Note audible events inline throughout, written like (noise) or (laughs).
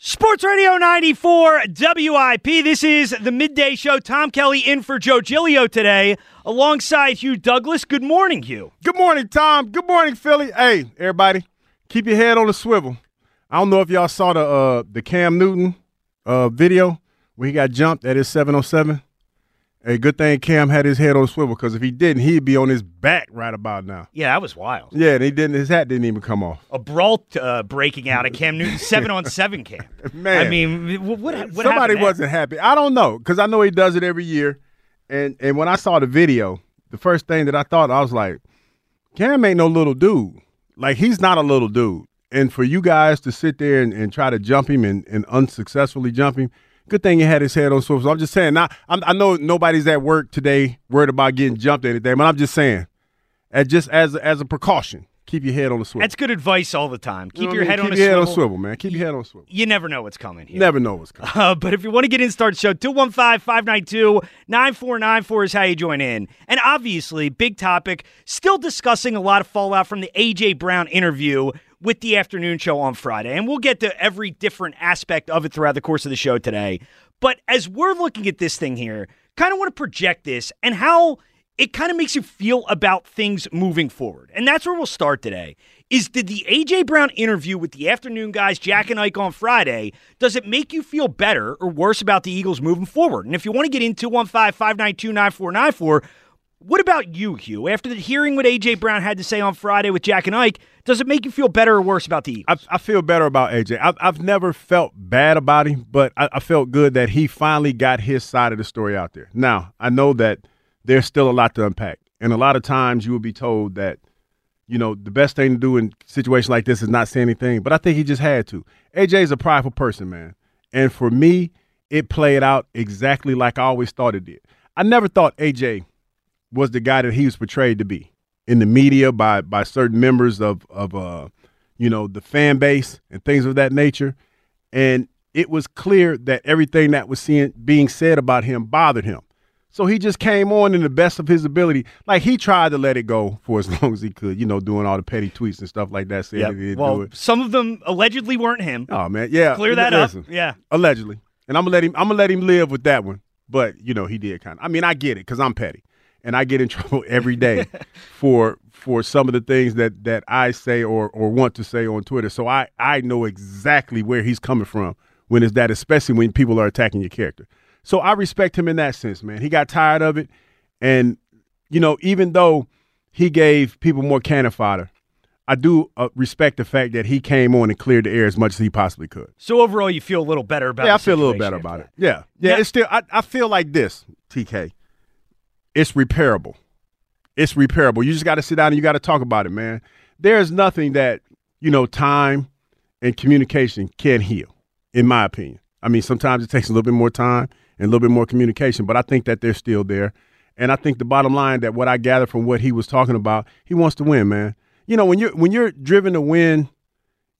Sports Radio 94 WIP. This is the midday show. Tom Kelly in for Joe Giglio today, alongside Hugh Douglas. Good morning, Hugh. Good morning, Tom. Good morning, Philly. Hey, everybody, keep your head on the swivel. I don't know if y'all saw the uh, the Cam Newton uh, video where he got jumped at his 707. Hey, good thing Cam had his head on the swivel because if he didn't, he'd be on his back right about now. Yeah, that was wild. Yeah, and he didn't. His hat didn't even come off. A brawl uh, breaking out at Cam Newton seven on seven camp. (laughs) Man, I mean, what, what somebody wasn't happy. I don't know because I know he does it every year. And and when I saw the video, the first thing that I thought I was like, Cam ain't no little dude. Like he's not a little dude. And for you guys to sit there and, and try to jump him and, and unsuccessfully jump him, good thing he had his head on swivel. So I'm just saying. Now I'm, i know nobody's at work today worried about getting jumped or anything, but I'm just saying, as just as as a precaution, keep your head on the swivel. That's good advice all the time. Keep You know your I head mean? on keep a your swivel. head on swivel, man. Keep your head on swivel. You never know what's coming here. Never know what's coming. Uh, but if you want to get in, start the show, 215 592 9494 is how you join in. And obviously, big topic, still discussing a lot of fallout from the A.J. Brown interview with the afternoon show on Friday. And we'll get to every different aspect of it throughout the course of the show today. But as we're looking at this thing here, kind of want to project this and how it kind of makes you feel about things moving forward. And that's where we'll start today. Is did the AJ Brown interview with the afternoon guys, Jack and Ike on Friday, does it make you feel better or worse about the Eagles moving forward? And if you want to get into 215-592-9494, what about you, Hugh? After the hearing what AJ Brown had to say on Friday with Jack and Ike, does it make you feel better or worse about the Eagles? I, I feel better about AJ. I've, I've never felt bad about him, but I, I felt good that he finally got his side of the story out there. Now, I know that there's still a lot to unpack. And a lot of times you will be told that, you know, the best thing to do in situations like this is not say anything, but I think he just had to. AJ is a prideful person, man. And for me, it played out exactly like I always thought it did. I never thought AJ was the guy that he was portrayed to be in the media by by certain members of of uh you know the fan base and things of that nature. And it was clear that everything that was seeing, being said about him bothered him. So he just came on in the best of his ability. Like he tried to let it go for as (laughs) long as he could you know doing all the petty tweets and stuff like that saying Yep. he didn't Well, do it. some of them allegedly weren't him. oh man. Yeah. Clear that listen, up. Yeah. allegedly. And i'm gonna let him i'm gonna let him live with that one. But you know he did kind of i mean i get it because i'm petty and i get in (laughs) trouble every day (laughs) for for some of the things that that i say or or want to say on twitter so i i know exactly where he's coming from when it's that especially when people are attacking your character so i respect him in that sense man he got tired of it and you know even though he gave people more cannon fodder I do uh, respect the fact that he came on and cleared the air as much as he possibly could. So overall, you feel a little better about Yeah, I feel a little better about that. it. Yeah, yeah. Now- it's still. I, I feel like this, TK. It's repairable. It's repairable. You just got to sit down and you got to talk about it, man. There's nothing that you know time and communication can heal, in my opinion. I mean, sometimes it takes a little bit more time and a little bit more communication, but I think that they're still there. And I think the bottom line that what I gather from what he was talking about, he wants to win, man. You know, when you're when you're driven to win,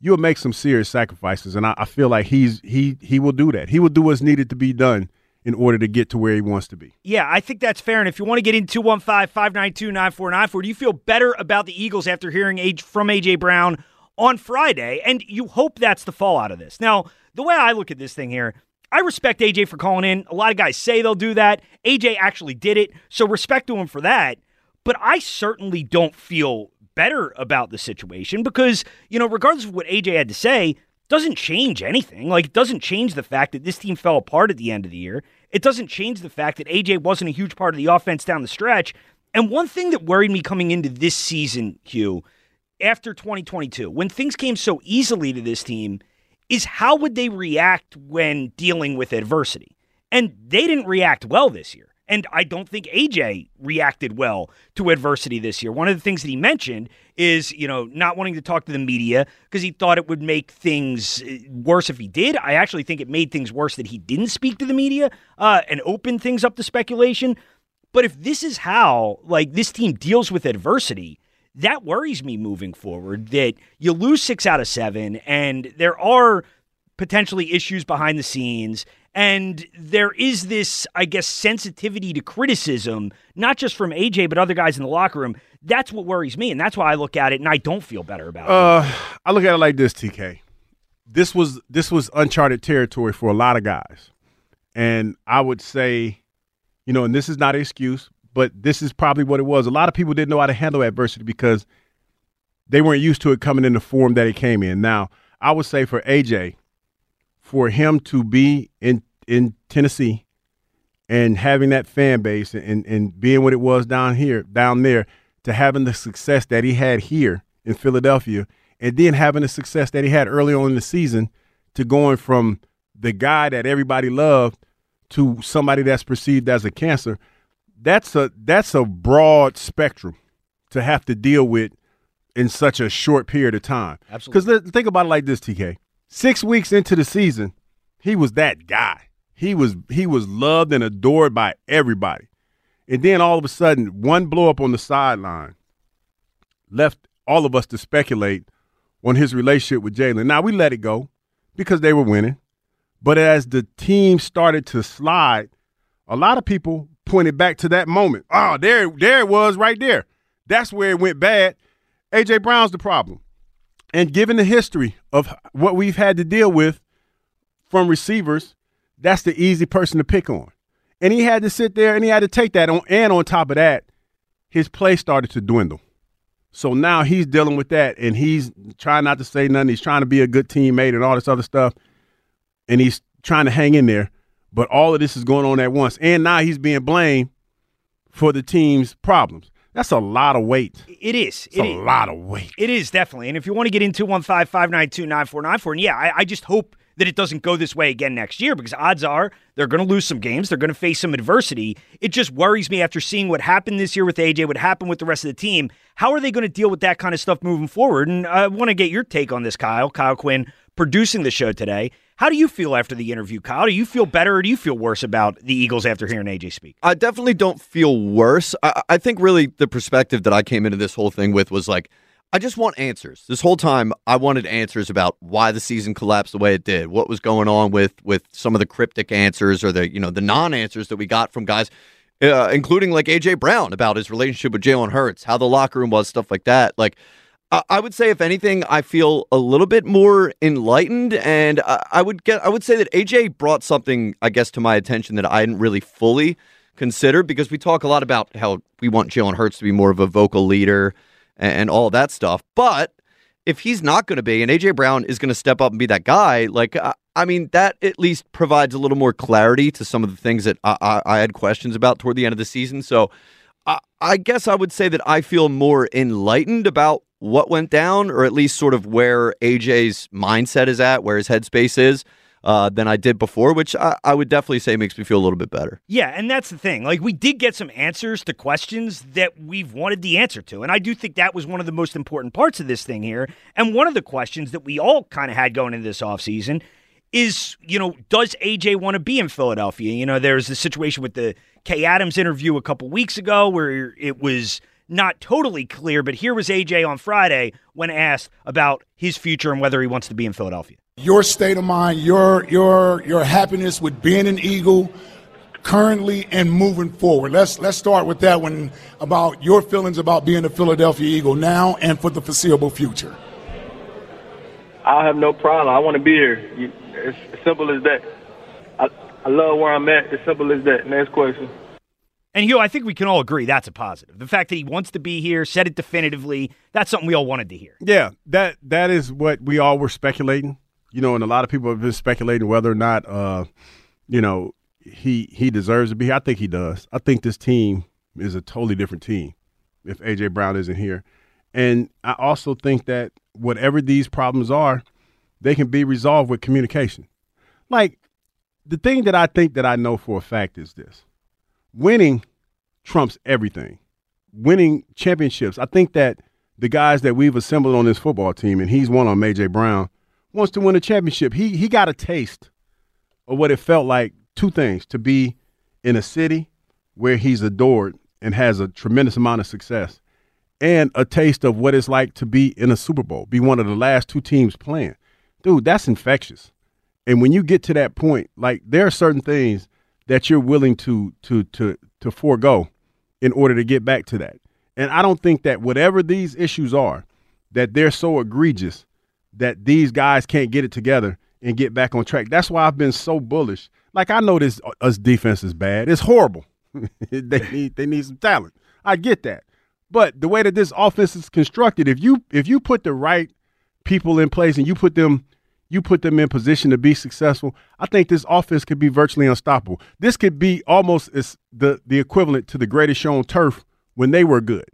you'll make some serious sacrifices, and I, I feel like he's he he will do that. He will do what's needed to be done in order to get to where he wants to be. Yeah, I think that's fair. And if you want to get into 215 592 9494, do you feel better about the Eagles after hearing age from A.J. Brown on Friday? And you hope that's the fallout of this. Now, the way I look at this thing here, I respect AJ for calling in. A lot of guys say they'll do that. AJ actually did it, so respect to him for that. But I certainly don't feel better about the situation because, you know, regardless of what AJ had to say, doesn't change anything. Like, it doesn't change the fact that this team fell apart at the end of the year. It doesn't change the fact that AJ wasn't a huge part of the offense down the stretch. And one thing that worried me coming into this season, Hugh, after 2022, when things came so easily to this team, is how would they react when dealing with adversity? And they didn't react well this year. And I don't think AJ reacted well to adversity this year. One of the things that he mentioned is, you know, not wanting to talk to the media because he thought it would make things uh, worse if he did. I actually think it made things worse that he didn't speak to the media uh, and open things up to speculation. But if this is how, like, this team deals with adversity, that worries me moving forward that you lose six out of seven and there are potentially issues behind the scenes. And there is this, I guess, sensitivity to criticism, not just from AJ, but other guys in the locker room. That's what worries me. And that's why I look at it and I don't feel better about uh, it. I look at it like this, TK. This was this was uncharted territory for a lot of guys. And I would say, you know, and this is not an excuse, but this is probably what it was. A lot of people didn't know how to handle adversity because they weren't used to it coming in the form that it came in. Now, I would say for AJ, for him to be in in Tennessee and having that fan base and, and being what it was down here, down there, to having the success that he had here in Philadelphia, and then having the success that he had early on in the season, to going from the guy that everybody loved to somebody that's perceived as a cancer that's a that's a broad spectrum to have to deal with in such a short period of time. Absolutely. Because think about it like this, TK. Six weeks into the season, he was that guy. He was he was loved and adored by everybody. And then all of a sudden, one blow up on the sideline left all of us to speculate on his relationship with Jalen. Now we let it go because they were winning. But as the team started to slide, a lot of people pointed back to that moment. Oh, there, there it was right there. That's where it went bad. AJ Brown's the problem. And given the history of what we've had to deal with from receivers, that's the easy person to pick on. And he had to sit there and he had to take that on. And on top of that, his play started to dwindle. So now he's dealing with that and he's trying not to say nothing. He's trying to be a good teammate and all this other stuff. And he's trying to hang in there. But all of this is going on at once. And now he's being blamed for the team's problems. That's a lot of weight. It is. It's it a is. lot of weight. It is definitely. And if you want to get into 215 592 9494, and yeah, I, I just hope that it doesn't go this way again next year because odds are they're going to lose some games. They're going to face some adversity. It just worries me after seeing what happened this year with AJ, what happened with the rest of the team. How are they going to deal with that kind of stuff moving forward? And I want to get your take on this, Kyle. Kyle Quinn producing the show today. How do you feel after the interview, Kyle? Do you feel better or do you feel worse about the Eagles after hearing AJ speak? I definitely don't feel worse. I, I think really the perspective that I came into this whole thing with was like, I just want answers. This whole time, I wanted answers about why the season collapsed the way it did, what was going on with with some of the cryptic answers or the you know the non answers that we got from guys, uh, including like AJ Brown about his relationship with Jalen Hurts, how the locker room was, stuff like that. Like I would say, if anything, I feel a little bit more enlightened, and I would get. I would say that AJ brought something, I guess, to my attention that I hadn't really fully considered because we talk a lot about how we want Jalen Hurts to be more of a vocal leader and all that stuff. But if he's not going to be, and AJ Brown is going to step up and be that guy, like I mean, that at least provides a little more clarity to some of the things that I, I, I had questions about toward the end of the season. So. I guess I would say that I feel more enlightened about what went down, or at least sort of where AJ's mindset is at, where his headspace is. Uh, than I did before, which I, I, would definitely say makes me feel a little bit better. Yeah, and that's the thing. Like, we did get some answers to questions that we've wanted the answer to. And I do think that was one of the most important parts of this thing here. And one of the questions that we all kind of had going into this offseason is, you know, does AJ want to be in Philadelphia? You know, there's the situation with the Kay Adams interview a couple weeks ago where it was not totally clear, but here was AJ on Friday when asked about his future and whether he wants to be in Philadelphia. Your state of mind, your your your happiness with being an Eagle currently and moving forward. Let's let's start with that one about your feelings about being a Philadelphia Eagle now and for the foreseeable future. I have no problem. I want to be here. It's as simple as that. I, I love where I'm at. As simple as that. Next question. And Hugh, I think we can all agree that's a positive. The fact that he wants to be here, said it definitively, that's something we all wanted to hear. Yeah, that that is what we all were speculating. You know, and a lot of people have been speculating whether or not uh, you know, he he deserves to be here. I think he does. I think this team is a totally different team if AJ Brown isn't here. And I also think that whatever these problems are, they can be resolved with communication. Like the thing that I think that I know for a fact is this winning trumps everything. Winning championships. I think that the guys that we've assembled on this football team, and he's one on AJ Brown, wants to win a championship. He he got a taste of what it felt like. Two things: to be in a city where he's adored and has a tremendous amount of success, and a taste of what it's like to be in a Super Bowl, be one of the last two teams playing dude, that's infectious. And when you get to that point, like there are certain things that you're willing to to to to forego in order to get back to that. And I don't think that whatever these issues are, that they're so egregious that these guys can't get it together and get back on track. That's why I've been so bullish. Like I know this uh, us defense is bad. It's horrible. (laughs) they need they need some talent. I get that. But the way that this offense is constructed, if you if you put the right people in place and you put them you put them in position to be successful, I think this offense could be virtually unstoppable. This could be almost as the the equivalent to the greatest show on turf when they were good.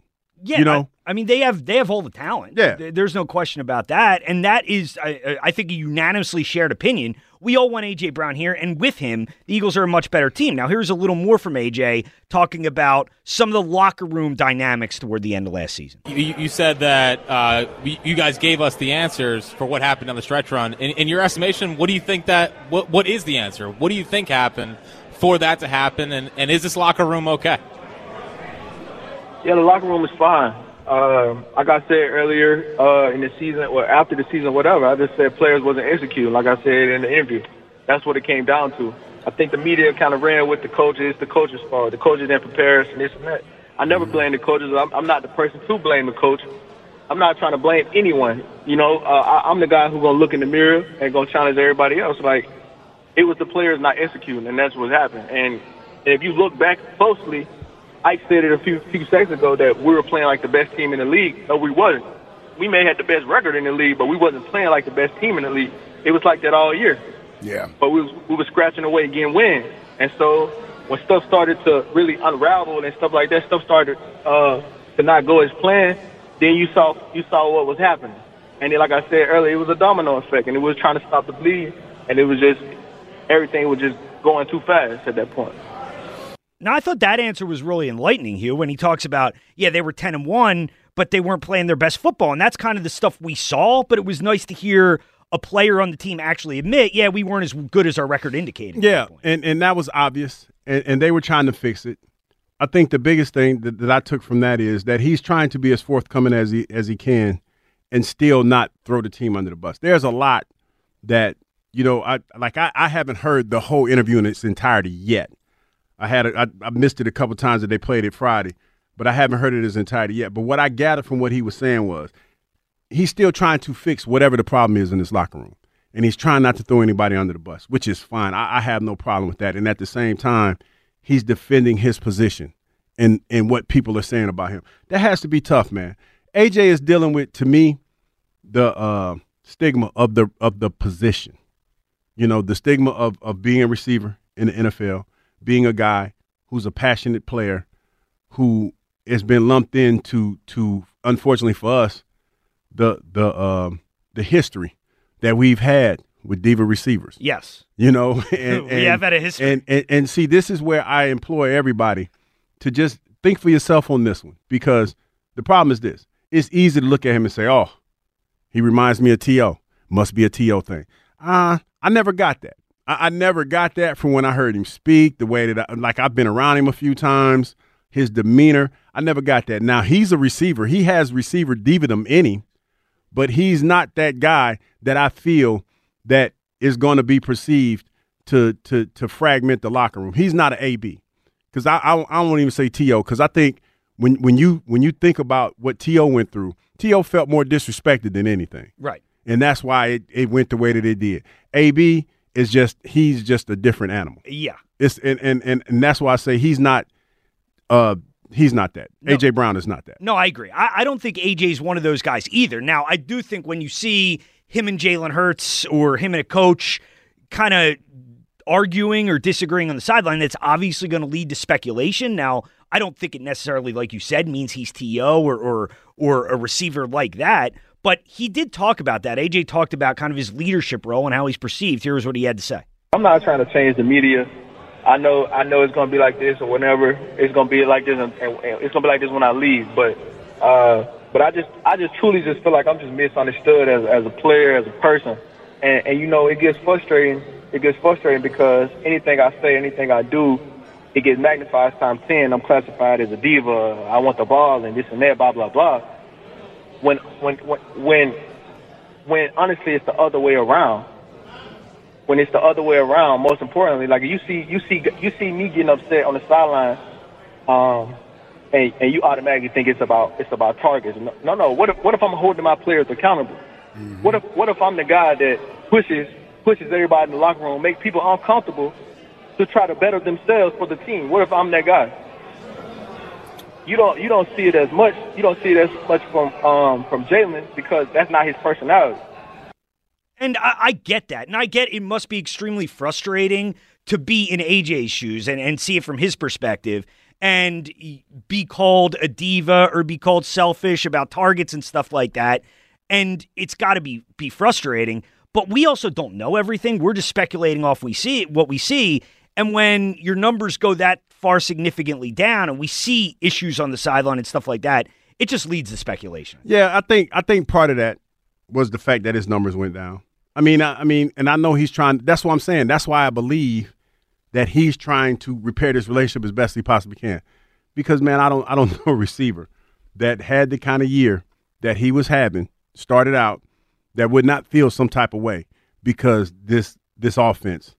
Yeah, you know, I, I, mean, they have they have all the talent. Yeah, there's no question about that, and that is, I, I think, a unanimously shared opinion. We all want AJ Brown here, and with him, the Eagles are a much better team. Now, here's a little more from AJ talking about some of the locker room dynamics toward the end of last season. You, you said that uh, you guys gave us the answers for what happened on the stretch run. In, in your estimation, what do you think that what what is the answer? What do you think happened for that to happen, and, and is this locker room okay? Yeah, the locker room is fine. Uh, like I said earlier uh, in the season, or after the season, whatever, I just said players wasn't executing. Like I said in the interview, that's what it came down to. I think the media kind of ran with the coaches. It's the coaches' fault. The coaches didn't prepare us and this and that. I never blame the coaches. I'm, I'm not the person to blame the coach. I'm not trying to blame anyone. You know, uh, I, I'm the guy who's gonna look in the mirror and gonna challenge everybody else. Like it was the players not executing, and that's what happened. And if you look back closely, Ike said it a few few seconds ago that we were playing like the best team in the league. No, we wasn't. We may have the best record in the league, but we wasn't playing like the best team in the league. It was like that all year. Yeah. But we was, we were scratching away getting wins. And so when stuff started to really unravel and stuff like that, stuff started uh, to not go as planned, then you saw you saw what was happening. And then, like I said earlier, it was a domino effect, and it was trying to stop the bleed, and it was just everything was just going too fast at that point. Now, I thought that answer was really enlightening, Hugh, when he talks about, yeah, they were 10 and 1, but they weren't playing their best football. And that's kind of the stuff we saw, but it was nice to hear a player on the team actually admit, yeah, we weren't as good as our record indicated. Yeah, and, and that was obvious, and, and they were trying to fix it. I think the biggest thing that, that I took from that is that he's trying to be as forthcoming as he as he can, and still not throw the team under the bus. There's a lot that you know, I like I, I haven't heard the whole interview in its entirety yet. I had a, I, I missed it a couple times that they played it Friday, but I haven't heard it as entirety yet. But what I gathered from what he was saying was he's still trying to fix whatever the problem is in this locker room, and he's trying not to throw anybody under the bus, which is fine. I, I have no problem with that. And at the same time, he's defending his position and and what people are saying about him. That has to be tough, man. AJ is dealing with, to me, the uh, stigma of the of the position. You know, the stigma of of being a receiver in the NFL being a guy who's a passionate player who has been lumped into to unfortunately for us the the um, the history that we've had with diva receivers. Yes, you know, (laughs) and, (laughs) we and, have had a history. And, and and see, this is where I employ everybody to just think for yourself on this one because the problem is this: it's easy to look at him and say, "Oh, he reminds me of TO." Must be a TO thing. Uh, I never got that. I, I never got that from when I heard him speak, the way that, I, like, I've been around him a few times, his demeanor. I never got that. Now, he's a receiver. He has receiver dividum in him, but he's not that guy that I feel that is going to be perceived to to to fragment the locker room. He's not an AB because I, I I won't even say TO because I think when when you when you think about what TO went through, TO felt more disrespected than anything, Right. and that's why it, it went the way that it did. AB is just he's just a different animal. Yeah. It's and and and, and that's why I say he's not uh he's not that. No. AJ Brown is not that. No, I agree. I, I don't think AJ's one of those guys either. Now, I do think when you see him and Jalen Hurts or him and a coach kind of arguing or disagreeing on the sideline, that's obviously going to lead to speculation. Now, I don't think it necessarily, like you said, means he's TO or or or a receiver like that. But he did talk about that. AJ talked about kind of his leadership role and how he's perceived. Here's what he had to say. I'm not trying to change the media. I know I know it's gonna be like this or whenever it's gonna be like this and, and, and it's gonna be like this when I leave. But uh, but I just I just truly just feel like I'm just misunderstood as as a player, as a person. And and you know, it gets frustrating. It gets frustrating because anything I say, anything I do, it gets magnified times ten. I'm classified as a diva. I want the ball and this and that, blah blah blah. When when when when when honestly it's the other way around when it's the other way around. Most importantly, like you see, you see, you see me getting upset on the sideline, um, and, and you automatically think it's about it's about targets. No, no. no. What if what if I'm holding my players accountable? What if what if I'm the guy that pushes pushes everybody in the locker room, make people uncomfortable to try to better themselves for the team? What if I'm that guy? You don't you don't see it as much. You don't see it as much from um, from Jalen because that's not his personality. And I, I get that. And I get it must be extremely frustrating to be in AJ's shoes and, and see it from his perspective and be called a diva or be called selfish about targets and stuff like that. And it's got to be be frustrating. But we also don't know everything. We're just speculating off we see what we see. And when your numbers go that far significantly down and we see issues on the sideline and stuff like that, it just leads to speculation. Yeah, I think I think part of that was the fact that his numbers went down. I mean, I, I mean, and I know he's trying. That's what I'm saying. That's why I believe that he's trying to repair this relationship as best he possibly can. Because man, I don't I don't (laughs) know a receiver that had the kind of year that he was having started out that would not feel some type of way because this this offense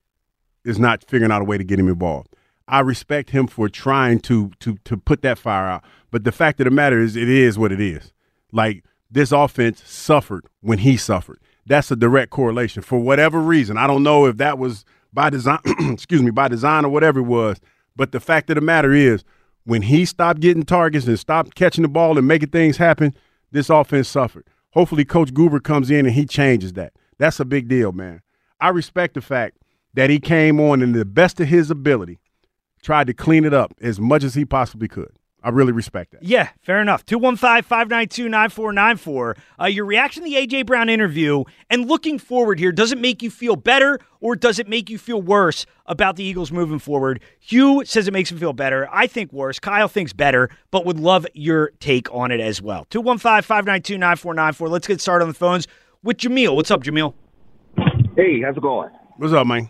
is not figuring out a way to get him involved. I respect him for trying to to to put that fire out, but the fact of the matter is, it is what it is. Like this offense suffered when he suffered. That's a direct correlation for whatever reason. I don't know if that was by design, (clears throat) excuse me, by design or whatever it was. But the fact of the matter is, when he stopped getting targets and stopped catching the ball and making things happen, this offense suffered. Hopefully, Coach Goober comes in and he changes that. That's a big deal, man. I respect the fact that he came on in the best of his ability tried to clean it up as much as he possibly could. I really respect that. Yeah, fair enough. 215 592 9494. Uh, Your reaction to the A.J. Brown interview and looking forward here, does it make you feel better or does it make you feel worse about the Eagles moving forward? Hugh says it makes him feel better. I think worse. Kyle thinks better, but would love your take on it as well. 215 592 9494. Let's get started on the phones with Jameel. What's up, Jameel? Hey, how's it going? What's up, man?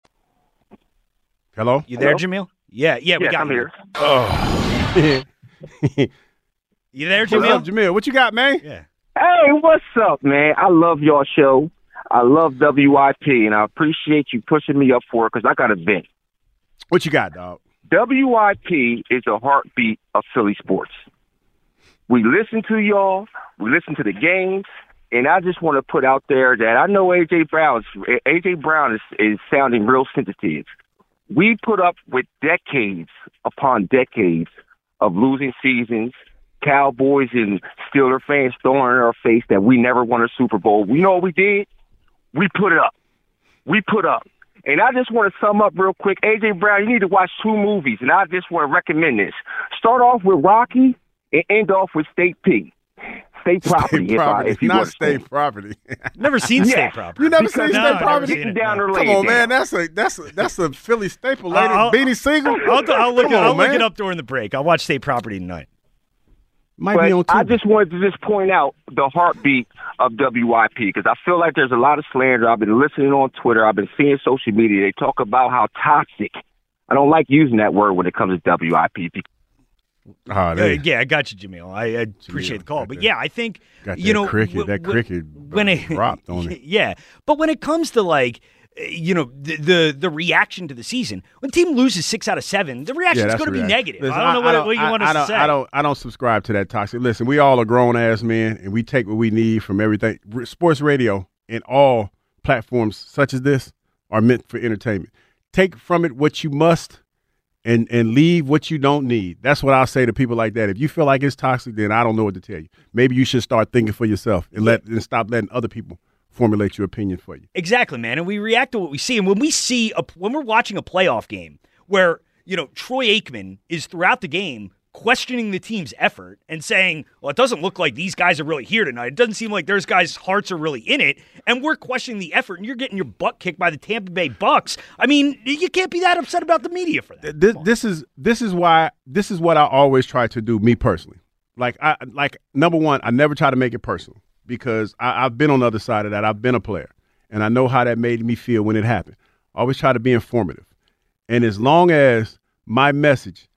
Hello? You there, Jamil? Yeah, yeah, we Yes, got I'm you. here. Oh. (laughs) You there, What's up, Jamil? Jamil? What you got, man? Yeah. Hey, what's up, man? I love your show. I love WIP, and I appreciate you pushing me up for it because I got a vent. What you got, dog? WIP is the heartbeat of Philly sports. We listen to y'all. We listen to the games. And I just want to put out there that I know AJ Brown is, AJ Brown is, is sounding real sensitive. We put up with decades upon decades of losing seasons, Cowboys and Steeler fans throwing in our face that we never won a Super Bowl. We know what we did? We put it up. We put up. And I just want to sum up real quick. AJ Brown, you need to watch two movies, and I just want to recommend this. Start off with Rocky and end off with State P. State property, State if, I, if you not understand. state property. Never seen Yeah. state property. You never Because seen No, state property? seen it. down no. or Come on, down. man. That's a that's a, that's a Philly staple, lady. I'll- Beanie Sigel. I'll, I'll look, Come it, on, I'll look it up during the break. I'll watch state property tonight. Might But be on Too. I just wanted to just point out the heartbeat of WIP because I feel like there's a lot of slander. I've been listening on Twitter. I've been seeing social media. They talk about how toxic. I don't like using that word when it comes to WIP. Ah, Uh, yeah, I got you, Jamil. I, I appreciate the call, but there. yeah, I think you that know cricket- w- that cricket when it (laughs) dropped on it. (laughs) Yeah, but when it comes to like you know the, the the reaction to the season, when team loses six out of seven, the reaction is going to be negative. Listen, I don't know what, what you I- want I us don't, to say. I don't. I don't subscribe to that toxic. Listen, we all are grown ass men, and we take what we need from everything. Sports radio and all platforms such as this are meant for entertainment. Take from it what you must, and and leave what you don't need. That's what I'll say to people like that. If you feel like it's toxic, then I don't know what to tell you. Maybe you should start thinking for yourself and let and stop letting other people formulate your opinion for you. Exactly, man. And we react to what we see. And when we see a, when we're watching a playoff game where you know Troy Aikman is throughout the game questioning the team's effort and saying, "Well, it doesn't look like these guys are really here tonight. It doesn't seem like those guys' hearts are really in it." And we're questioning the effort, and you're getting your butt kicked by the Tampa Bay Bucks. I mean, you can't be that upset about the media for that. this, this is this is why this is what I always try to do, me personally. Like I like number one, I never try to make it personal because I, I've been on the other side of that. I've been a player, and I know how that made me feel when it happened. I always try to be informative, and as long as my message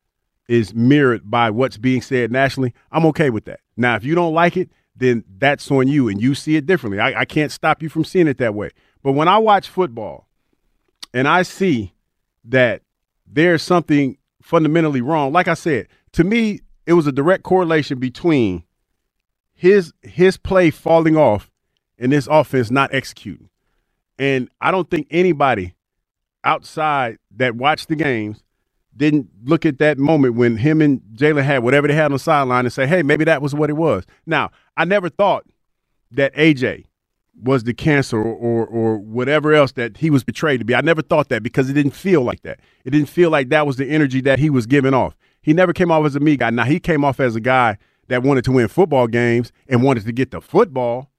is mirrored by what's being said nationally, I'm okay with that. Now, if you don't like it, then that's on you, and you see it differently. I, I can't stop you from seeing it that way. But when I watch football, and I see that there's something fundamentally wrong. Like I said, to me, it was a direct correlation between his his play falling off and this offense not executing. And I don't think anybody outside that watched the games didn't look at that moment when him and Jalen had whatever they had on the sideline and say, hey, maybe that was what it was. Now, I never thought that AJ was the cancer or, or or whatever else that he was betrayed to be. I never thought that because it didn't feel like that. It didn't feel like that was the energy that he was giving off. He never came off as a me guy. Now he came off as a guy that wanted to win football games and wanted to get the football,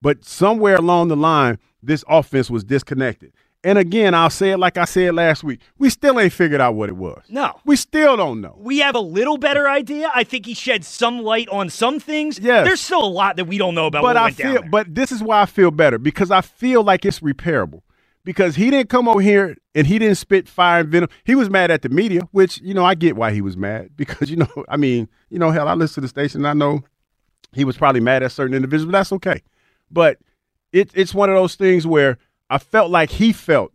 but somewhere along the line, this offense was disconnected. And again, I'll say it like I said last week. We still ain't figured out what it was. No. We still don't know. We have a little better idea. I think he shed some light on some things. Yes. There's still a lot that we don't know about but what I went down feel, but this is why I feel better because I feel like it's repairable. Because he didn't come over here and he didn't spit fire and venom. He was mad at the media, which you know I get why he was mad (laughs) because you know I mean you know hell I listen to the station and I know he was probably mad at certain individuals, but that's okay. But it, it's one of those things where I felt like he felt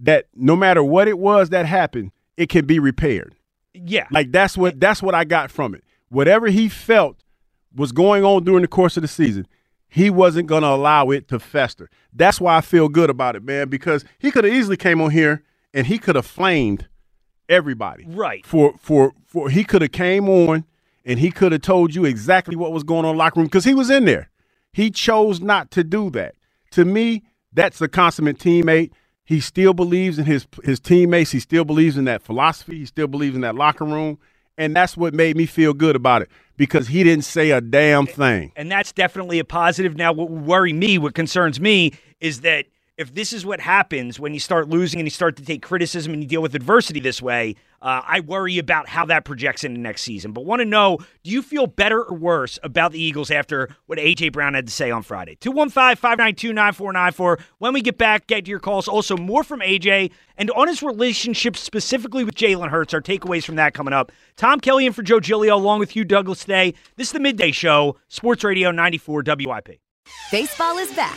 that no matter what it was that happened, it can be repaired. Yeah. Like that's what that's what I got from it. Whatever he felt was going on during the course of the season, he wasn't going to allow it to fester. That's why I feel good about it, man, because he could have easily came on here and he could have flamed everybody. Right. For for for he could have came on and he could have told you exactly what was going on in the locker room because he was in there. He chose not to do that. To me, that's the consummate teammate. He still believes in his his teammates. He still believes in that philosophy. He still believes in that locker room. And that's what made me feel good about it because he didn't say a damn thing. And that's definitely a positive. Now, what would worry me, what concerns me, is that if this is what happens when you start losing and you start to take criticism and you deal with adversity this way, uh, I worry about how that projects into next season. But want to know do you feel better or worse about the Eagles after what A.J. Brown had to say on Friday? 215 592 9494. When we get back, get to your calls. Also, more from A.J. and on his relationship specifically with Jalen Hurts. Our takeaways from that coming up. Tom Kelly and for Joe Giglio along with Hugh Douglas today. This is the Midday Show, Sports Radio 94 WIP. Baseball is back,